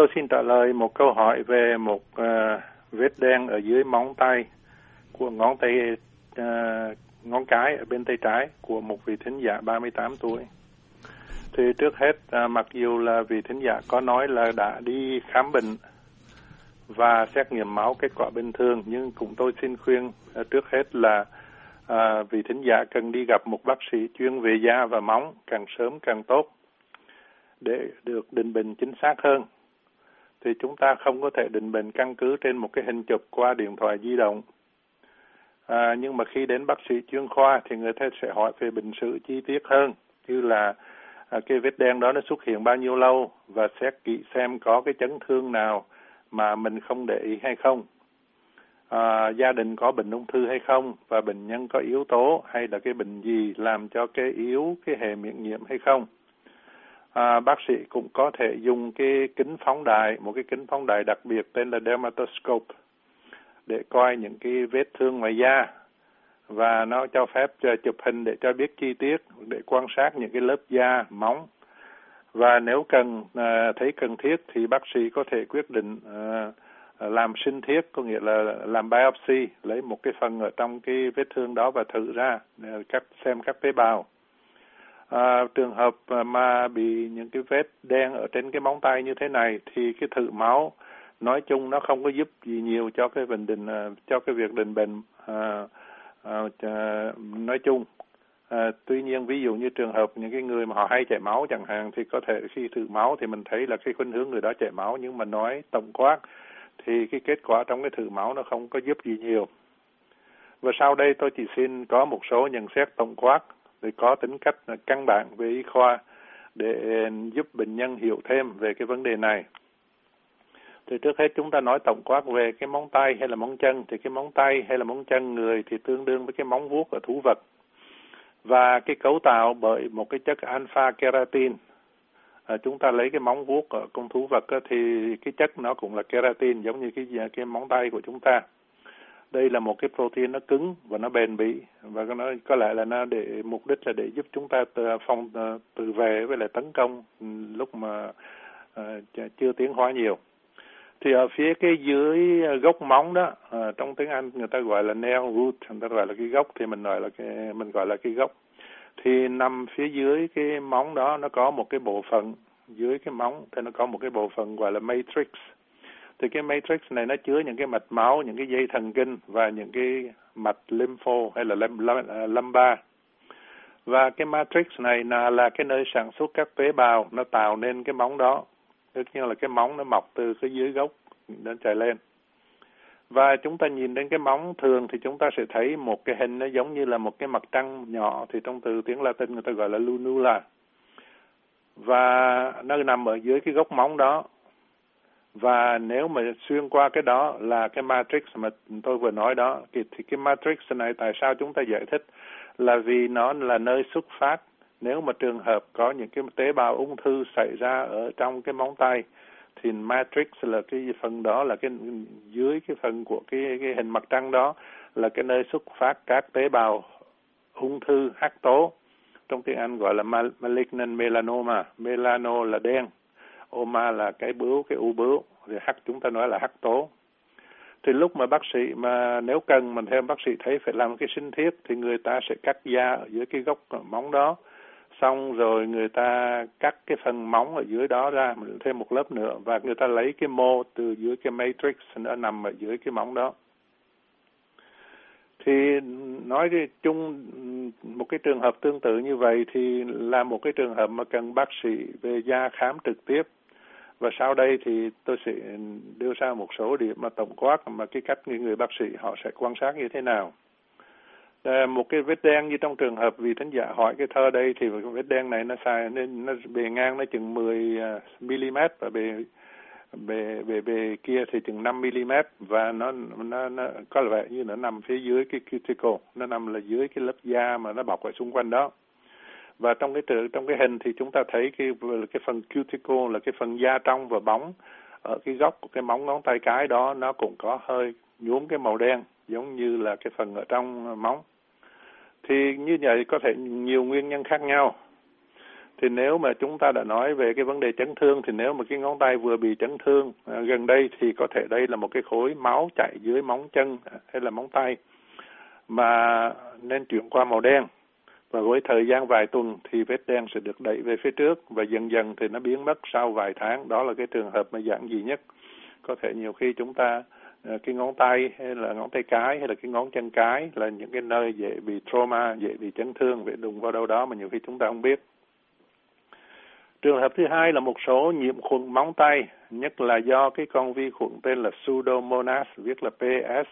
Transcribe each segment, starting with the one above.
tôi xin trả lời một câu hỏi về một uh, vết đen ở dưới móng tay của ngón tay uh, ngón cái ở bên tay trái của một vị thính giả 38 tuổi. Thì trước hết uh, mặc dù là vị thính giả có nói là đã đi khám bệnh và xét nghiệm máu kết quả bình thường nhưng cũng tôi xin khuyên uh, trước hết là uh, vị thính giả cần đi gặp một bác sĩ chuyên về da và móng càng sớm càng tốt để được định bệnh chính xác hơn thì chúng ta không có thể định bệnh căn cứ trên một cái hình chụp qua điện thoại di động. À, nhưng mà khi đến bác sĩ chuyên khoa thì người ta sẽ hỏi về bệnh sử chi tiết hơn, như là à, cái vết đen đó nó xuất hiện bao nhiêu lâu và xét kỹ xem có cái chấn thương nào mà mình không để ý hay không. À, gia đình có bệnh ung thư hay không và bệnh nhân có yếu tố hay là cái bệnh gì làm cho cái yếu cái hệ miễn nhiễm hay không à, bác sĩ cũng có thể dùng cái kính phóng đại, một cái kính phóng đại đặc biệt tên là dermatoscope để coi những cái vết thương ngoài da. Và nó cho phép cho chụp hình để cho biết chi tiết để quan sát những cái lớp da móng. Và nếu cần à, thấy cần thiết thì bác sĩ có thể quyết định à, à làm sinh thiết có nghĩa là làm biopsy lấy một cái phần ở trong cái vết thương đó và thử ra à, các xem các tế bào à, trường hợp mà bị những cái vết đen ở trên cái móng tay như thế này thì cái thử máu nói chung nó không có giúp gì nhiều cho cái bệnh định à, cho cái việc định bệnh à, à, à, nói chung. À, tuy nhiên ví dụ như trường hợp những cái người mà họ hay chảy máu chẳng hạn thì có thể khi thử máu thì mình thấy là cái khuynh hướng người đó chảy máu. Nhưng mà nói tổng quát thì cái kết quả trong cái thử máu nó không có giúp gì nhiều. Và sau đây tôi chỉ xin có một số nhận xét tổng quát để có tính cách căn bản về y khoa để giúp bệnh nhân hiểu thêm về cái vấn đề này. Thì trước hết chúng ta nói tổng quát về cái móng tay hay là móng chân thì cái móng tay hay là móng chân người thì tương đương với cái móng vuốt ở thú vật và cái cấu tạo bởi một cái chất alpha keratin. À, chúng ta lấy cái móng vuốt ở con thú vật thì cái chất nó cũng là keratin giống như cái cái móng tay của chúng ta đây là một cái protein nó cứng và nó bền bỉ. Và nó có lẽ là nó để mục đích là để giúp chúng ta phòng ờ, tự vệ với lại tấn công ừ, lúc mà uh, chưa tiến hóa nhiều. Thì ở phía cái dưới ờ, gốc móng đó uh, trong tiếng Anh người ta gọi là nail root người ta gọi là cái gốc thì mình gọi là cái mình gọi là cái gốc. Thì nằm phía dưới cái móng đó nó có một cái bộ phận dưới cái móng thì nó có một cái bộ phận gọi là matrix thì cái matrix này nó chứa những cái mạch máu những cái dây thần kinh và những cái mạch lympho hay là à, lumbar. Và cái matrix này là, là cái nơi sản xuất các tế bào nó tạo nên cái móng đó. Tất nhiên là cái móng nó mọc từ cái dưới gốc đến chạy lên. Và chúng ta nhìn đến cái móng thường thì chúng ta sẽ thấy một cái hình nó giống như là một cái mặt trăng nhỏ thì trong từ tiếng Latin người ta gọi là lunula. Và nó nằm ở dưới cái gốc móng đó và nếu mà xuyên qua cái đó là cái matrix mà tôi vừa nói đó thì, thì cái matrix này tại sao chúng ta giải thích? Là vì nó là nơi xuất phát. Nếu mà trường hợp có những cái tế bào ung thư xảy ra ở trong cái móng tay thì matrix là cái phần đó là cái dưới cái phần của cái cái hình mặt trăng đó là cái nơi xuất phát các tế bào ung thư hắc tố. Trong tiếng Anh gọi là malignant melanoma. Melano là đen oma là cái bướu, cái u bướu, thì hắc chúng ta nói là hắc tố. Thì lúc mà bác sĩ mà nếu cần mình theo bác sĩ thấy phải làm cái sinh thiết, thì người ta sẽ cắt da ở dưới cái gốc móng đó. Xong rồi người ta cắt cái phần móng ở dưới đó ra thêm một lớp nữa, và người ta lấy cái mô từ dưới cái matrix nó nằm ở dưới cái móng đó. Thì nói chung, một cái trường hợp tương tự như vậy thì là một cái trường hợp mà cần bác sĩ về da khám trực tiếp và sau đây thì tôi sẽ đưa ra một số điểm mà tổng quát mà cái cách những người bác sĩ họ sẽ quan sát như thế nào. À, một cái vết đen như trong trường hợp vì thính giả hỏi cái thơ đây thì cái vết đen này nó xài nên nó bề ngang nó chừng 10 ờ, mm và bề bề bề bề kia thì chừng 5 mm và nó nó nó có vẻ như nó nằm phía dưới cái cuticle nó nằm là dưới cái lớp da mà nó bọc ở xung quanh đó và trong cái trong cái hình thì chúng ta thấy cái cái phần cuticle là cái phần da trong và bóng. Ở cái góc của cái móng ngón tay cái đó nó cũng có hơi nhuốm cái màu đen giống như là cái phần ở trong móng. Thì như vậy có thể nhiều nguyên nhân khác nhau. Thì nếu mà chúng ta đã nói về cái vấn đề chấn thương thì nếu mà cái ngón tay vừa bị chấn thương à, gần đây thì có thể đây là một cái khối máu chạy dưới móng chân à, hay là móng tay mà nên chuyển qua màu đen và với thời gian vài tuần thì vết đen sẽ được đẩy về phía trước và dần dần thì nó biến mất sau vài tháng. Đó là cái trường hợp mà giản dị nhất. Có thể nhiều khi chúng ta ờ, cái ngón tay hay là ngón tay cái hay là cái ngón chân cái là những cái nơi dễ bị trauma dễ bị chấn thương bị đụng vào đâu đó mà nhiều khi chúng ta không biết. Trường hợp thứ hai là một số nhiễm khuẩn móng tay, nhất là do cái con vi khuẩn tên là Pseudomonas, viết là P-S-E-U-D-O-M-A-N-A-S.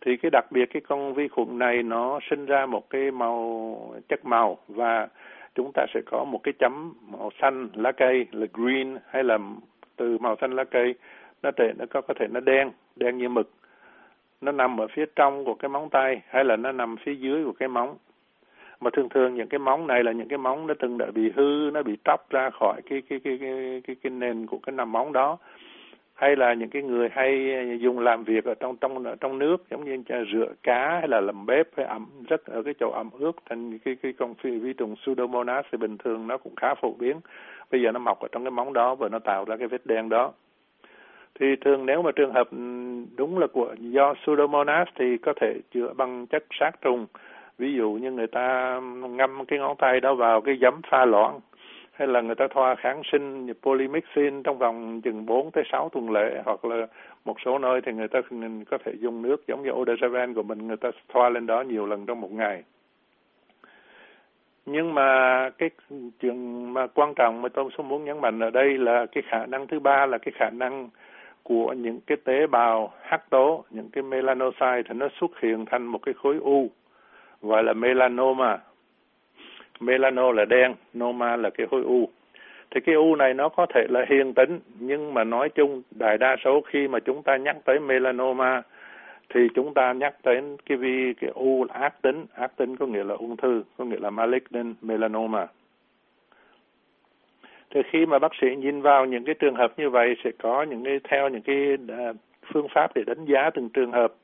Thì cái đặc biệt cái con vi khuẩn này nó sinh ra một cái màu chất màu và chúng ta sẽ có một cái chấm màu xanh lá cây là green hay là từ màu xanh lá cây. Nó thể nó có có thể nó đen đen như mực. Nó nằm ở phía trong của cái móng tay hay là nó nằm phía dưới của cái móng. Mà thường thường những cái móng này là những cái móng nó từng đã bị hư nó bị tróc ra khỏi cái cái cái cái cái, cái nền của cái nằm móng đó hay là những cái người hay dùng làm việc ở trong trong ở trong nước, giống như rửa cá hay là làm bếp, hay ẩm rất ở cái chỗ ẩm ướt, thành cái cái con phi, vi trùng pseudomonas thì bình thường nó cũng khá phổ biến. Bây giờ nó mọc ở trong cái móng đó và nó tạo ra cái vết đen đó. Thì thường nếu mà trường hợp đúng là của, do pseudomonas thì có thể chữa bằng chất sát trùng. Ví dụ như người ta ngâm cái ngón tay đó vào cái giấm pha loãng hay là người ta thoa kháng sinh như polymixin trong vòng chừng 4 tới 6 tuần lễ hoặc là một số nơi thì người ta có thể dùng nước giống như Odesaven của mình người ta thoa lên đó nhiều lần trong một ngày. Nhưng mà cái chuyện mà quan trọng mà tôi muốn nhấn mạnh ở đây là cái khả năng thứ ba là cái khả năng của những cái tế bào hắc tố, những cái melanocyte thì nó xuất hiện thành một cái khối u gọi là melanoma. Melano là đen, noma là cái khối u. Thì cái u này nó có thể là hiền tính, nhưng mà nói chung đại đa số khi mà chúng ta nhắc tới melanoma thì chúng ta nhắc đến cái vi cái u là ác tính, ác tính có nghĩa là ung thư, có nghĩa là malignant melanoma. Thì khi mà bác sĩ nhìn vào những cái trường hợp như vậy sẽ có những cái theo những cái à, phương pháp để đánh giá từng trường hợp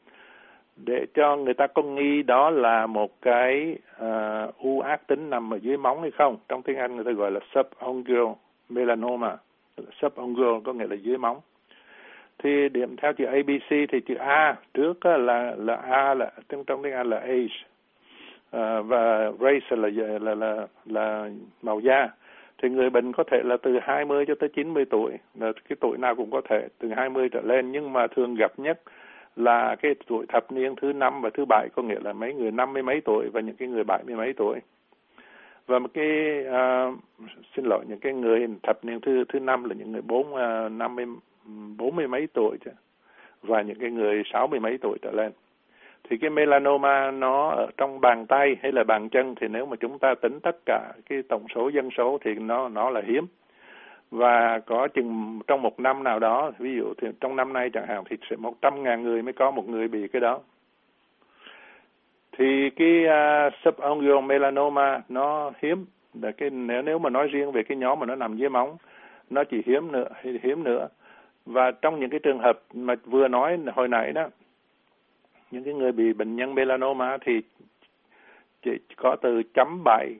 để cho người ta có nghi đó là một cái uh, u ác tính nằm ở dưới móng hay không. Trong tiếng Anh người ta gọi là subungual melanoma. Subungual có nghĩa là dưới móng. Thì điểm theo chữ ABC thì chữ A trước là là A là trong trong tiếng Anh là age uh, và race là là là là màu da. Thì người bệnh có thể là từ 20 cho tới 90 tuổi, là cái tuổi nào cũng có thể từ 20 trở lên nhưng mà thường gặp nhất là cái tuổi thập niên thứ năm và thứ bảy có nghĩa là mấy người năm mươi mấy tuổi và những cái người bảy mươi mấy tuổi. Và một cái uh, xin lỗi những cái người thập niên thứ thứ năm là những người bốn à, năm mươi bốn mươi mấy tuổi chứ và những cái người sáu mươi mấy tuổi trở lên. Thì cái melanoma nó ở trong bàn tay hay là bàn chân thì nếu mà chúng ta tính tất cả cái tổng số dân số thì nó nó là hiếm và có chừng trong một năm nào đó ví dụ thì trong năm nay chẳng hạn thì sẽ một trăm ngàn người mới có một người bị cái đó. Thì cái à, uh, subungual melanoma nó hiếm. Là cái nếu nếu mà nói riêng về cái nhóm mà nó nằm dưới móng nó chỉ hiếm nữa hiếm nữa. Và trong những cái trường hợp mà vừa nói hồi nãy đó những cái người bị bệnh nhân melanoma thì chỉ có từ chấm bảy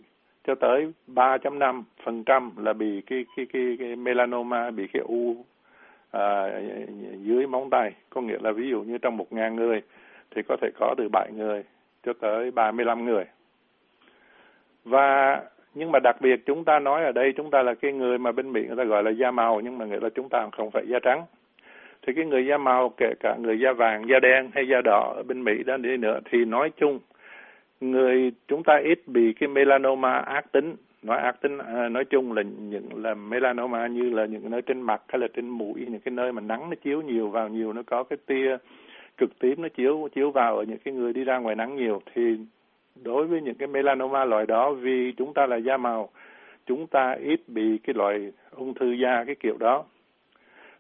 cho tới 3.5% là bị cái cái cái, cái melanoma bị cái u à, dưới móng tay. Có nghĩa là ví dụ như trong một ngàn người thì có thể có từ 7 người cho tới 35 người. Và nhưng mà đặc biệt chúng ta nói ở đây chúng ta là cái người mà bên Mỹ người ta gọi là da màu nhưng mà nghĩa là chúng ta không phải da trắng. Thì cái người da màu kể cả người da vàng da đen hay da đỏ ở bên Mỹ đó đi nữa thì nói chung người chúng ta ít bị cái melanoma ác tính. Nói ác tính à, nói chung là những là melanoma như là những nơi trên mặt hay là trên mũi những cái nơi mà nắng nó chiếu nhiều vào nhiều nó có cái tia cực tím nó chiếu chiếu vào ở những cái người đi ra ngoài nắng nhiều. Thì đối với những cái melanoma loại đó vì chúng ta là da màu chúng ta ít bị cái loại ung thư da cái kiểu đó.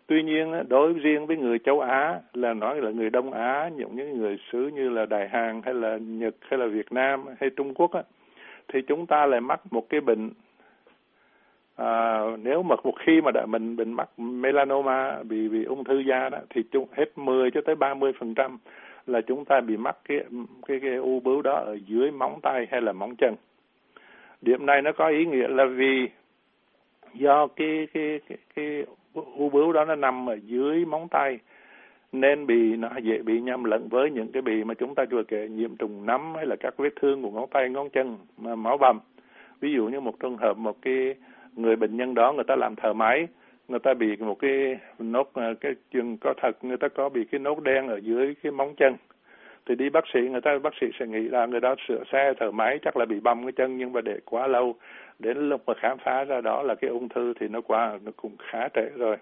Tuy nhiên, đối riêng với người châu Á là nói là người Đông Á, những những người xứ như là Đài Hàn hay là Nhật hay là Việt Nam hay Trung Quốc á, thì chúng ta lại mắc một cái bệnh à, nếu mà một khi mà đã mình bệnh mắc melanoma bị bị ung thư da đó thì chúng hết 10 cho tới 30 phần trăm là chúng ta bị mắc cái cái cái u bướu đó ở dưới móng tay hay là móng chân. Điểm này nó có ý nghĩa là vì do cái cái cái, cái u bướu đó nó nằm ở dưới móng tay. Nên bị nó dễ bị nhầm lẫn với những cái bị mà chúng ta vừa kể, nhiễm trùng nấm hay là các vết thương của ngón tay, ngón chân, mà máu bầm. Ví dụ như một trường hợp một cái người bệnh nhân đó người ta làm thở máy, người ta bị một cái nốt à, cái chân có thật, người ta có bị cái nốt đen ở dưới cái móng chân thì đi bác sĩ người ta bác sĩ sẽ nghĩ là người đó sửa xe thở máy chắc là bị bầm cái chân nhưng mà để quá lâu đến lúc mà khám phá ra đó là cái ung thư thì nó qua nó cũng khá trễ rồi.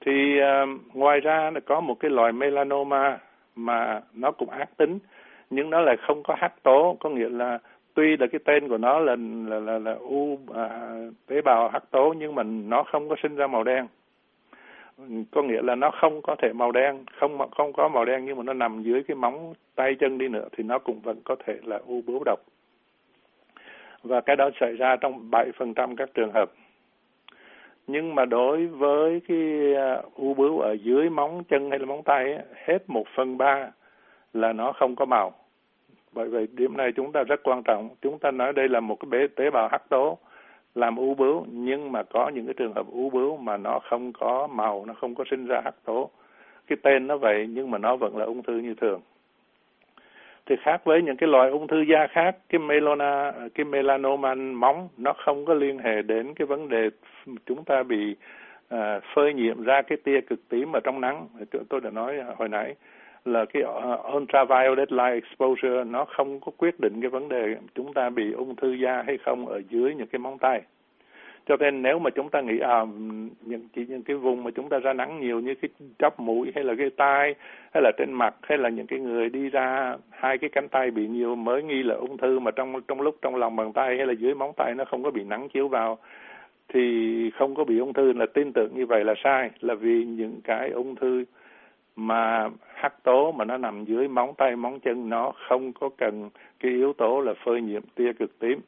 Thì uh, ngoài ra nó có một cái loại melanoma mà nó cũng ác tính nhưng nó lại không có hắc tố. Có nghĩa là tuy là cái tên của nó là là là, là u à, tế bào hắc tố nhưng mà nó không có sinh ra màu đen có nghĩa là nó không có thể màu đen không không có màu đen nhưng mà nó nằm dưới cái móng tay chân đi nữa thì nó cũng vẫn có thể là u bướu độc. Và cái đó xảy ra trong 7% các trường hợp. Nhưng mà đối với cái à, u bướu ở dưới móng chân hay là móng tay ấy, hết một phần ba là nó không có màu. Bởi vậy điểm này chúng ta rất quan trọng. Chúng ta nói đây là một cái tế bào hắc tố làm u bướu nhưng mà có những cái trường hợp u bướu mà nó không có màu nó không có sinh ra hắc tố. Cái tên nó vậy nhưng mà nó vẫn là ung thư như thường. Thì khác với những cái loại ung thư da khác cái melona cái melanoma móng nó không có liên hệ đến cái vấn đề chúng ta bị à, phơi nhiễm ra cái tia cực tím ở trong nắng. Tôi đã nói hồi nãy là cái ờ, ultraviolet light exposure nó không có quyết định cái vấn đề chúng ta bị ung thư da hay không ở dưới những cái móng tay. Cho nên nếu mà chúng ta nghĩ à những, chỉ những cái vùng mà chúng ta ra nắng nhiều như cái chóp mũi hay là cái tai hay là trên mặt hay là những cái người đi ra hai cái cánh tay bị nhiều mới nghi là ung thư mà trong trong lúc trong lòng bàn tay hay là dưới móng tay nó không có bị nắng chiếu vào thì không có bị ung thư là tin tưởng như vậy là sai, là vì những cái ung thư mà hắc tố mà nó nằm dưới móng tay, móng chân, nó không có cần cái yếu tố là phơi nhiễm tia cực tím.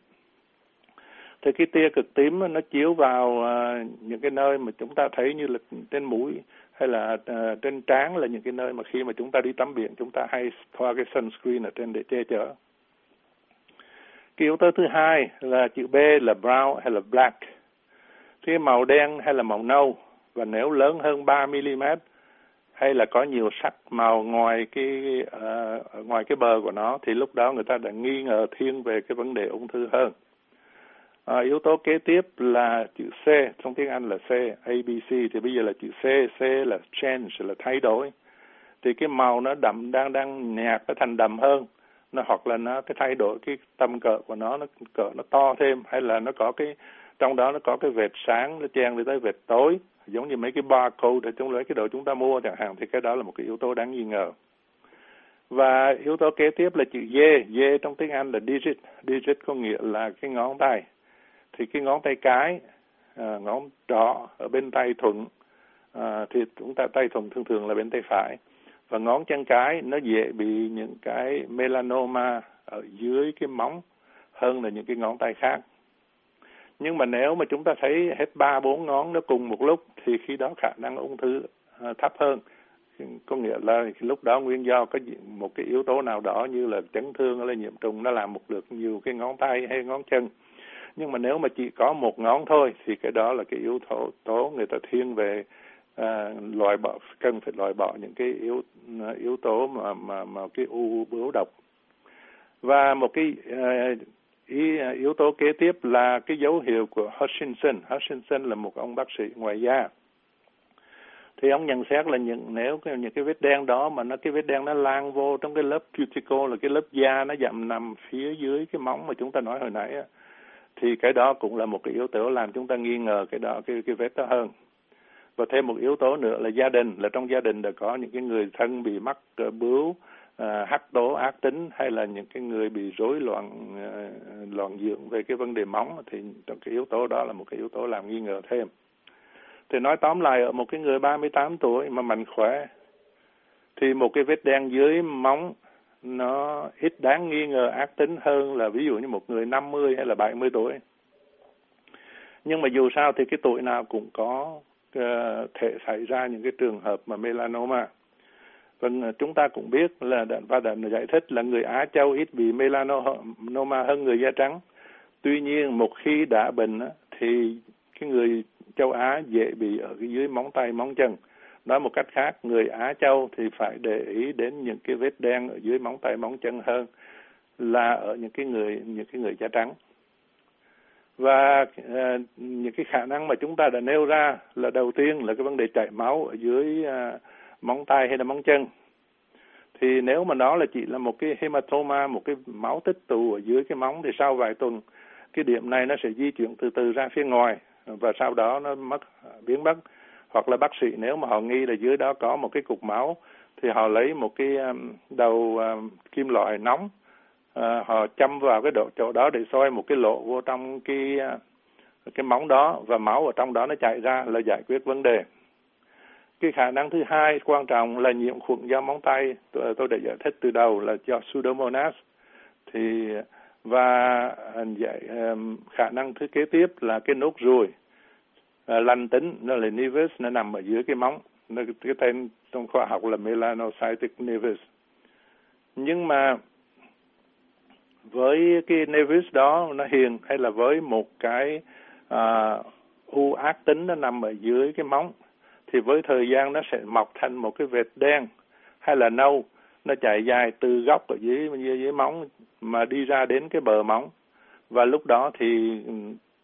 Thì cái tia cực tím nó chiếu vào à, những cái nơi mà chúng ta thấy như là trên mũi hay là à, trên trán là những cái nơi mà khi mà chúng ta đi tắm biển, chúng ta hay thoa cái sunscreen ở trên để che chở. Cái yếu tố thứ hai là chữ B là brown hay là black. Cái màu đen hay là màu nâu, và nếu lớn hơn 3 mm hay là có nhiều sắc màu ngoài cái uh, ngoài cái bờ của nó thì lúc đó người ta đã nghi ngờ thiên về cái vấn đề ung thư hơn À, yếu tố kế tiếp là chữ C, trong tiếng Anh là C, A, B, C, thì bây giờ là chữ C, C là change, là thay đổi. Thì cái màu nó đậm, đang đang nhạt, nó thành đậm hơn. Nó hoặc là nó cái thay đổi cái tầm cỡ của nó, nó cỡ nó to thêm, hay là nó có cái, trong đó nó có cái vệt sáng, nó chen đi tới vệt tối, giống như mấy cái barcode ở trong lấy cái đồ chúng ta mua chẳng hạn, thì cái đó là một cái yếu tố đáng nghi ngờ. Và yếu tố kế tiếp là chữ D, D trong tiếng Anh là digit, digit có nghĩa là cái ngón tay. Thì cái ngón tay cái à, ngón trỏ ở bên tay thuận à, thì chúng ta tay thuận thường thường là bên tay phải. Và ngón chân cái nó dễ bị những cái melanoma ở dưới cái móng hơn là những cái ngón tay khác nhưng mà nếu mà chúng ta thấy hết ba bốn ngón nó cùng một lúc thì khi đó khả năng ung thư à, thấp hơn. Có nghĩa là lúc đó nguyên do có một cái yếu tố nào đó như là chấn thương hay là nhiễm trùng nó làm một được nhiều cái ngón tay hay ngón chân. Nhưng mà nếu mà chỉ có một ngón thôi thì cái đó là cái yếu tố tố người ta thiên về à, loại bỏ cần phải loại bỏ những cái yếu à, yếu tố mà mà mà cái u bướu độc. Và một cái à, ý, à, yếu tố kế tiếp là cái dấu hiệu của Hutchinson. Hutchinson là một ông bác sĩ ngoại da thì ông nhận xét là những nếu những cái vết đen đó mà nó cái vết đen nó lan vô trong cái lớp cuticle là cái lớp da nó dặm nằm phía dưới cái móng mà chúng ta nói hồi nãy á, thì cái đó cũng là một cái yếu tố làm chúng ta nghi ngờ cái đó cái cái vết đó hơn. Và thêm một yếu tố nữa là gia đình. Là trong gia đình đã có những cái người thân bị mắc ờ, bướu À, hắc tố ác tính hay là những cái người bị rối loạn à, loạn dưỡng về cái vấn đề móng thì trong cái yếu tố đó là một cái yếu tố làm nghi ngờ thêm thì nói tóm lại ở một cái người 38 tuổi mà mạnh khỏe thì một cái vết đen dưới móng nó ít đáng nghi ngờ ác tính hơn là ví dụ như một người 50 hay là 70 tuổi. Nhưng mà dù sao thì cái tuổi nào cũng có uh, thể xảy ra những cái trường hợp mà melanoma. Vâng, ờ, chúng ta cũng biết là và đã giải thích là người Á Châu ít bị melanoma hơn người da trắng. tuy nhiên một khi đã bệnh thì cái người châu Á dễ bị ở cái dưới móng tay móng chân nói một cách khác người Á Châu thì phải để ý đến những cái vết đen ở dưới móng tay móng chân hơn là ở những cái người những cái người da trắng và uh, những cái khả năng mà chúng ta đã nêu ra là đầu tiên là cái vấn đề chảy máu ở dưới uh, móng tay hay là móng chân. Thì nếu mà nó là chỉ là một cái hematoma, một cái máu tích tụ ở dưới cái móng thì sau vài tuần, cái điểm này nó sẽ di chuyển từ từ ra phía ngoài và sau đó nó mất, biến mất. Hoặc là bác sĩ nếu mà họ nghi là dưới đó có một cái cục máu thì họ lấy một cái um, đầu um, kim loại nóng à, họ châm vào cái độ chỗ đó để soi một cái lỗ vô trong cái à, cái móng đó và máu ở trong đó nó chảy ra là giải quyết vấn đề cái khả năng thứ hai quan trọng là nhiễm khuẩn do móng tay tôi, tôi đã giải thích từ đầu là do pseudomonas. Thì và à, giải khả năng thứ kế tiếp là cái nốt ruồi à, lành tính nó là nevus nó nằm ở dưới cái móng nó, cái tên trong khoa học là melanocytic nevus. Nhưng mà với cái nevus đó nó hiền hay là với một cái uh, u ác tính nó nằm ở dưới cái móng thì với thời gian nó sẽ mọc thành một cái vệt đen hay là nâu nó chạy dài từ góc ở dưới dưới, dưới móng mà đi ra đến cái bờ móng. Và lúc đó thì ừ,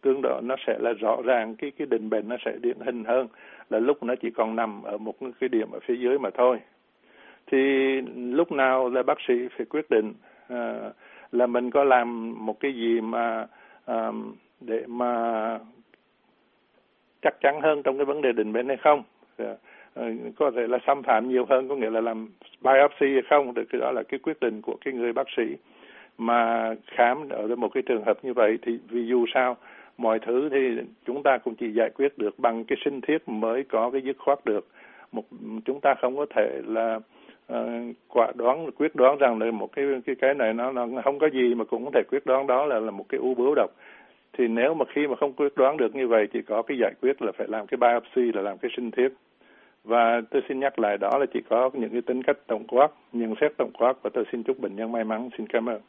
tương độ nó sẽ là rõ ràng cái cái định bệnh nó sẽ điển hình hơn là lúc nó chỉ còn nằm ở một cái điểm ở phía dưới mà thôi. Thì lúc nào là bác sĩ phải quyết định uh, là mình có làm một cái gì mà uh, để mà chắc chắn hơn trong cái vấn đề định bệnh hay không? Ờ, có thể là xâm phạm nhiều hơn có nghĩa là làm biopsy hay không thì cái đó là cái quyết định của cái người bác sĩ. Mà khám ở một cái trường hợp như vậy thì vì dù sao mọi thứ thì chúng ta cũng chỉ giải quyết được bằng cái sinh thiết mới có cái dứt khoát được. Một chúng ta không có thể là uh, quả đoán quyết đoán rằng là một cái cái cái này nó nó không có gì mà cũng có thể quyết đoán đó là là một cái u bướu độc. Thì nếu mà khi mà không quyết đoán được như vậy thì có cái giải quyết là phải làm cái biopsy là làm cái sinh thiết và tôi xin nhắc lại, đó là chỉ có những cái tính cách tổng quát, nhận xét tổng quát và tôi xin chúc bệnh nhân may mắn. Xin cảm ơn.